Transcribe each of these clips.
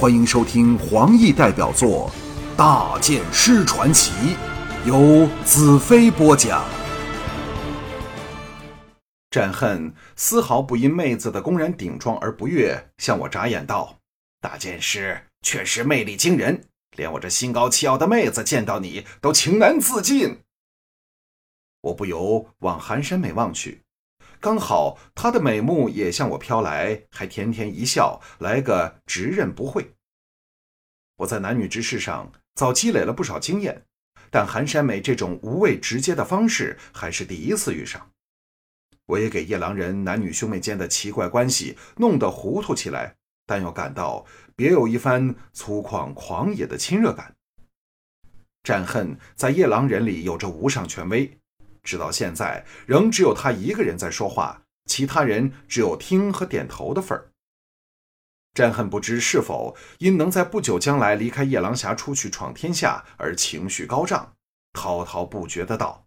欢迎收听黄奕代表作《大剑师传奇》，由子飞播讲。战恨丝毫不因妹子的公然顶撞而不悦，向我眨眼道：“大剑师确实魅力惊人，连我这心高气傲的妹子见到你都情难自禁。”我不由往寒山美望去。刚好她的美目也向我飘来，还甜甜一笑，来个直认不讳。我在男女之事上早积累了不少经验，但寒山美这种无畏直接的方式还是第一次遇上。我也给夜郎人男女兄妹间的奇怪关系弄得糊涂起来，但又感到别有一番粗犷狂野的亲热感。战恨在夜郎人里有着无上权威。直到现在，仍只有他一个人在说话，其他人只有听和点头的份儿。战恨不知是否因能在不久将来离开夜郎峡出去闯天下而情绪高涨，滔滔不绝的道：“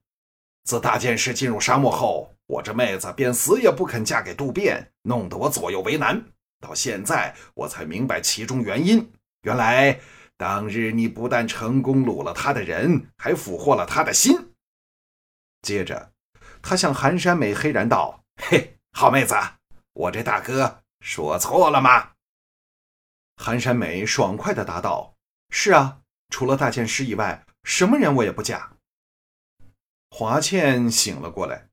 自大剑师进入沙漠后，我这妹子便死也不肯嫁给渡边，弄得我左右为难。到现在，我才明白其中原因。原来当日你不但成功掳了他的人，还俘获了他的心。”接着，他向韩山美黑然道：“嘿，好妹子，我这大哥说错了吗？”韩山美爽快地答道：“是啊，除了大剑师以外，什么人我也不嫁。”华倩醒了过来，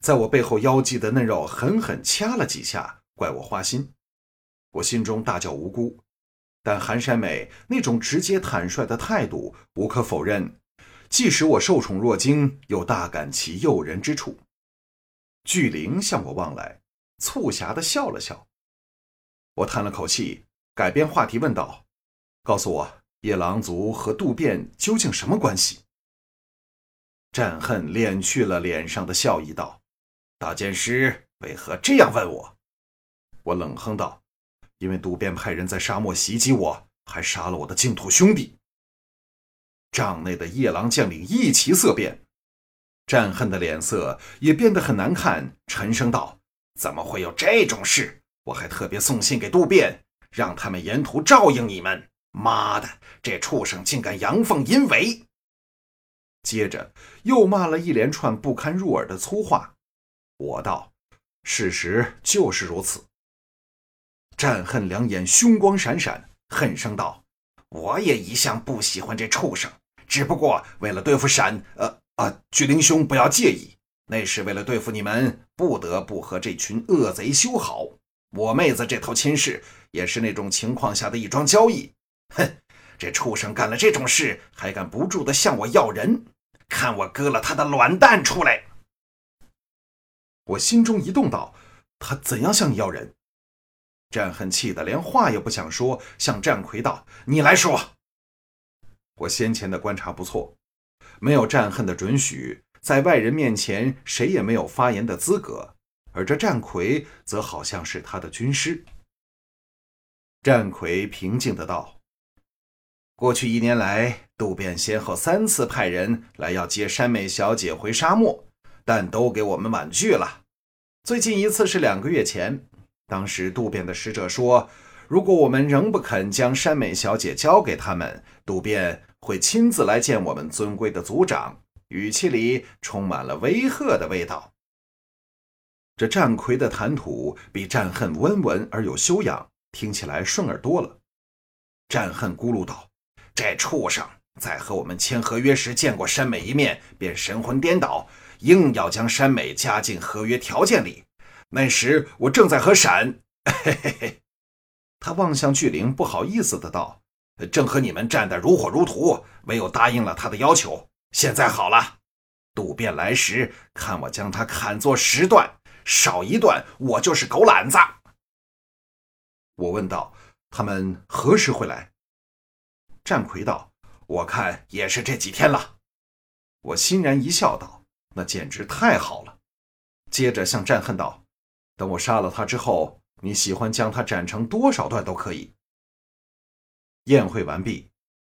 在我背后腰际的嫩肉狠狠掐了几下，怪我花心。我心中大叫无辜，但韩山美那种直接坦率的态度，无可否认。即使我受宠若惊，又大感其诱人之处。巨灵向我望来，促狭的笑了笑。我叹了口气，改变话题问道：“告诉我，夜郎族和渡边究竟什么关系？”战恨敛去了脸上的笑意，道：“大剑师为何这样问我？”我冷哼道：“因为渡边派人在沙漠袭击我，还杀了我的净土兄弟。”帐内的夜郎将领一齐色变，战恨的脸色也变得很难看，沉声道：“怎么会有这种事？我还特别送信给渡边，让他们沿途照应你们。妈的，这畜生竟敢阳奉阴违！”接着又骂了一连串不堪入耳的粗话。我道：“事实就是如此。”战恨两眼凶光闪闪，恨声道：“我也一向不喜欢这畜生。”只不过为了对付闪，呃啊，巨灵兄不要介意，那是为了对付你们，不得不和这群恶贼修好。我妹子这头亲事也是那种情况下的一桩交易。哼，这畜生干了这种事，还敢不住的向我要人，看我割了他的卵蛋出来！我心中一动，道：他怎样向你要人？战恨气得连话也不想说，向战魁道：你来说。我先前的观察不错，没有战恨的准许，在外人面前谁也没有发言的资格。而这战魁则好像是他的军师。战魁平静的道：“过去一年来，渡边先后三次派人来要接山美小姐回沙漠，但都给我们婉拒了。最近一次是两个月前，当时渡边的使者说，如果我们仍不肯将山美小姐交给他们，渡边。”会亲自来见我们尊贵的族长，语气里充满了威吓的味道。这战魁的谈吐比战恨温文而有修养，听起来顺耳多了。战恨咕噜道：“这畜生在和我们签合约时见过山美一面，便神魂颠倒，硬要将山美加进合约条件里。那时我正在和闪……” 嘿嘿嘿，他望向巨灵，不好意思的道。正和你们战得如火如荼，唯有答应了他的要求。现在好了，渡边来时，看我将他砍作十段，少一段我就是狗懒子。我问道：“他们何时会来？”战魁道：“我看也是这几天了。”我欣然一笑，道：“那简直太好了。”接着向战恨道：“等我杀了他之后，你喜欢将他斩成多少段都可以。”宴会完毕，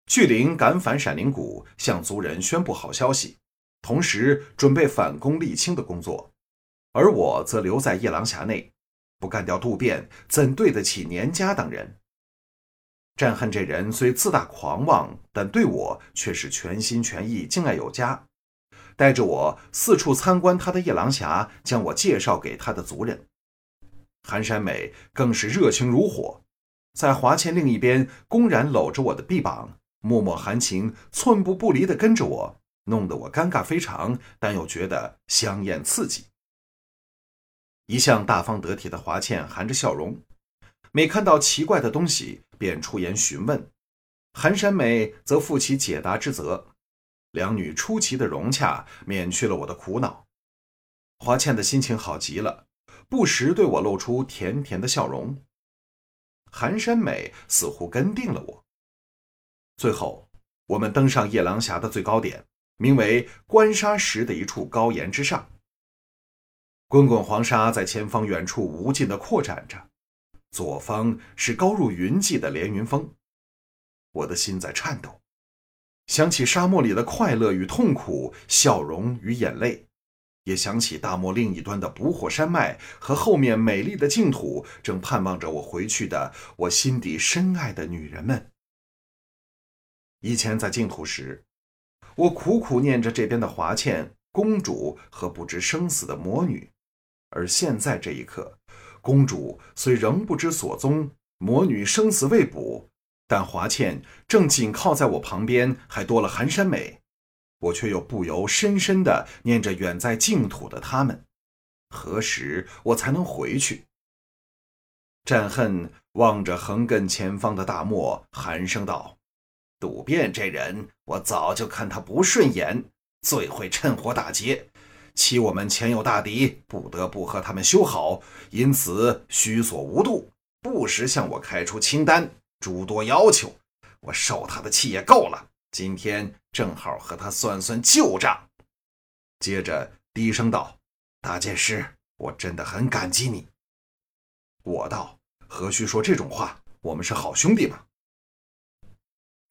巨灵赶返闪灵谷，向族人宣布好消息，同时准备反攻沥青的工作。而我则留在夜郎峡内，不干掉渡边，怎对得起年家等人？战恨这人虽自大狂妄，但对我却是全心全意、敬爱有加，带着我四处参观他的夜郎峡，将我介绍给他的族人。寒山美更是热情如火，在华倩另一边公然搂着我的臂膀，脉脉含情、寸步不离地跟着我，弄得我尴尬非常，但又觉得香艳刺激。一向大方得体的华倩含着笑容，每看到奇怪的东西便出言询问，寒山美则负起解答之责，两女出奇的融洽，免去了我的苦恼。华倩的心情好极了。不时对我露出甜甜的笑容，寒山美似乎跟定了我。最后，我们登上夜郎峡的最高点，名为关沙石的一处高岩之上。滚滚黄沙在前方远处无尽的扩展着，左方是高入云际的连云峰。我的心在颤抖，想起沙漠里的快乐与痛苦，笑容与眼泪。也想起大漠另一端的捕火山脉和后面美丽的净土，正盼望着我回去的我心底深爱的女人们。以前在净土时，我苦苦念着这边的华倩公主和不知生死的魔女，而现在这一刻，公主虽仍不知所踪，魔女生死未卜，但华倩正紧靠在我旁边，还多了寒山美。我却又不由深深的念着远在净土的他们，何时我才能回去？战恨望着横亘前方的大漠，寒声道：“渡边这人，我早就看他不顺眼，最会趁火打劫。欺我们前有大敌，不得不和他们修好，因此虚所无度，不时向我开出清单，诸多要求。我受他的气也够了。”今天正好和他算算旧账，接着低声道：“大剑师，我真的很感激你。”我道：“何须说这种话？我们是好兄弟嘛。”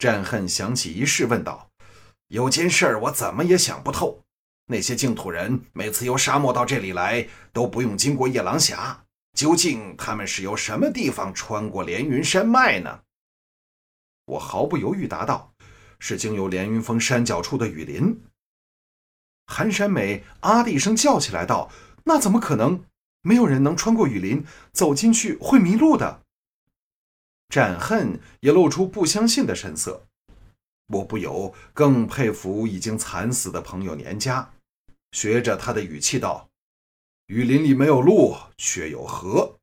战恨想起一事，问道：“有件事儿我怎么也想不透，那些净土人每次由沙漠到这里来，都不用经过夜郎峡，究竟他们是由什么地方穿过连云山脉呢？”我毫不犹豫答道。是经由连云峰山脚处的雨林。韩山美啊的一声叫起来，道：“那怎么可能？没有人能穿过雨林，走进去会迷路的。”战恨也露出不相信的神色。我不由更佩服已经惨死的朋友年家，学着他的语气道：“雨林里没有路，却有河。”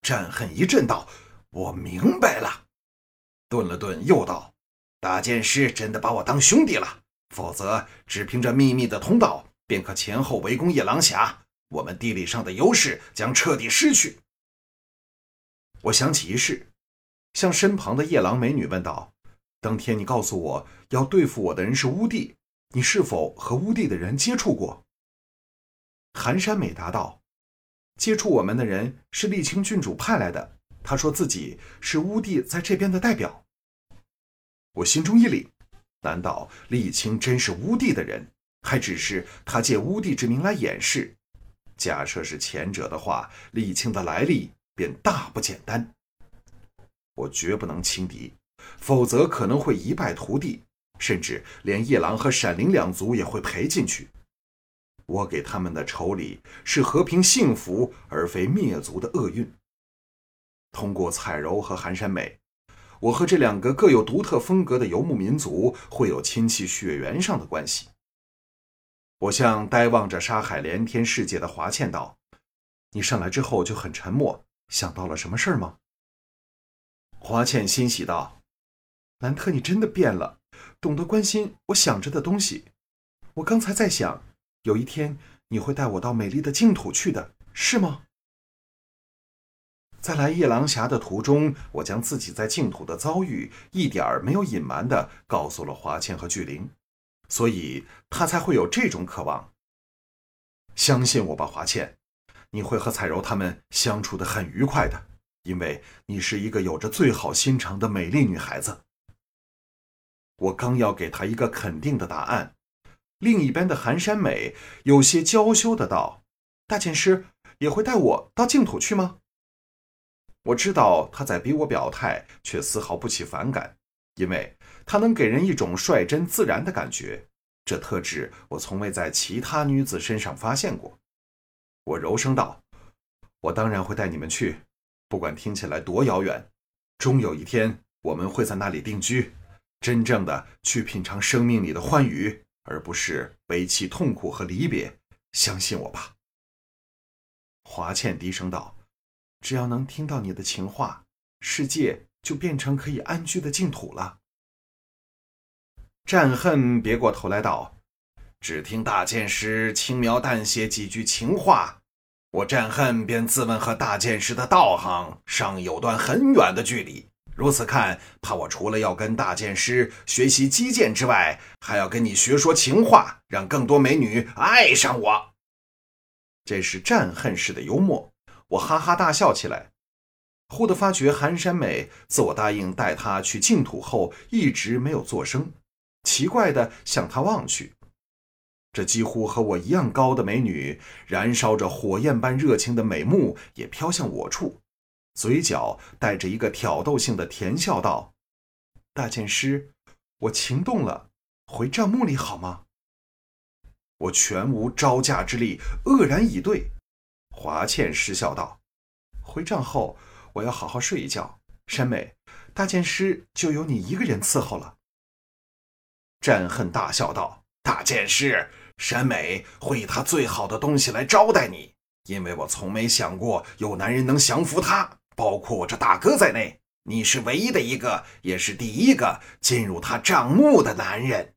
战恨一震道：“我明白了。”顿了顿，又道。大剑师真的把我当兄弟了，否则只凭着秘密的通道，便可前后围攻夜郎峡，我们地理上的优势将彻底失去。我想起一事，向身旁的夜郎美女问道：“当天你告诉我要对付我的人是乌帝，你是否和乌帝的人接触过？”寒山美答道：“接触我们的人是沥青郡主派来的，他说自己是乌帝在这边的代表。”我心中一凛，难道沥青真是乌帝的人，还只是他借乌帝之名来掩饰？假设是前者的话，沥青的来历便大不简单。我绝不能轻敌，否则可能会一败涂地，甚至连夜郎和闪灵两族也会赔进去。我给他们的酬礼是和平幸福，而非灭族的厄运。通过彩柔和寒山美。我和这两个各有独特风格的游牧民族会有亲戚血缘上的关系。我向呆望着沙海连天世界的华倩道：“你上来之后就很沉默，想到了什么事儿吗？”华倩欣喜道：“兰特，你真的变了，懂得关心我想着的东西。我刚才在想，有一天你会带我到美丽的净土去的，是吗？”在来夜郎峡的途中，我将自己在净土的遭遇一点儿没有隐瞒的告诉了华倩和巨灵，所以他才会有这种渴望。相信我吧，华倩，你会和彩柔他们相处的很愉快的，因为你是一个有着最好心肠的美丽女孩子。我刚要给他一个肯定的答案，另一边的寒山美有些娇羞的道：“大剑师也会带我到净土去吗？”我知道他在逼我表态，却丝毫不起反感，因为他能给人一种率真自然的感觉。这特质我从未在其他女子身上发现过。我柔声道：“我当然会带你们去，不管听起来多遥远，终有一天我们会在那里定居，真正的去品尝生命里的欢愉，而不是悲戚、痛苦和离别。相信我吧。”华倩低声道：“只要能听到你的情话，世界就变成可以安居的净土了。”战恨别过头来道：“只听大剑师轻描淡写几句情话，我战恨便自问和大剑师的道行尚有段很远的距离。如此看，怕我除了要跟大剑师学习击剑之外，还要跟你学说情话，让更多美女爱上我。”这是战恨式的幽默，我哈哈大笑起来。忽地发觉寒山美自我答应带她去净土后，一直没有作声。奇怪的向他望去，这几乎和我一样高的美女，燃烧着火焰般热情的美目也飘向我处，嘴角带着一个挑逗性的甜笑，道：“大剑师，我情动了，回帐幕里好吗？”我全无招架之力，愕然以对。华倩失笑道：“回帐后，我要好好睡一觉。山美，大剑师就由你一个人伺候了。”战恨大笑道：“大剑师，山美会以他最好的东西来招待你，因为我从没想过有男人能降服他，包括我这大哥在内。你是唯一的一个，也是第一个进入他帐幕的男人。”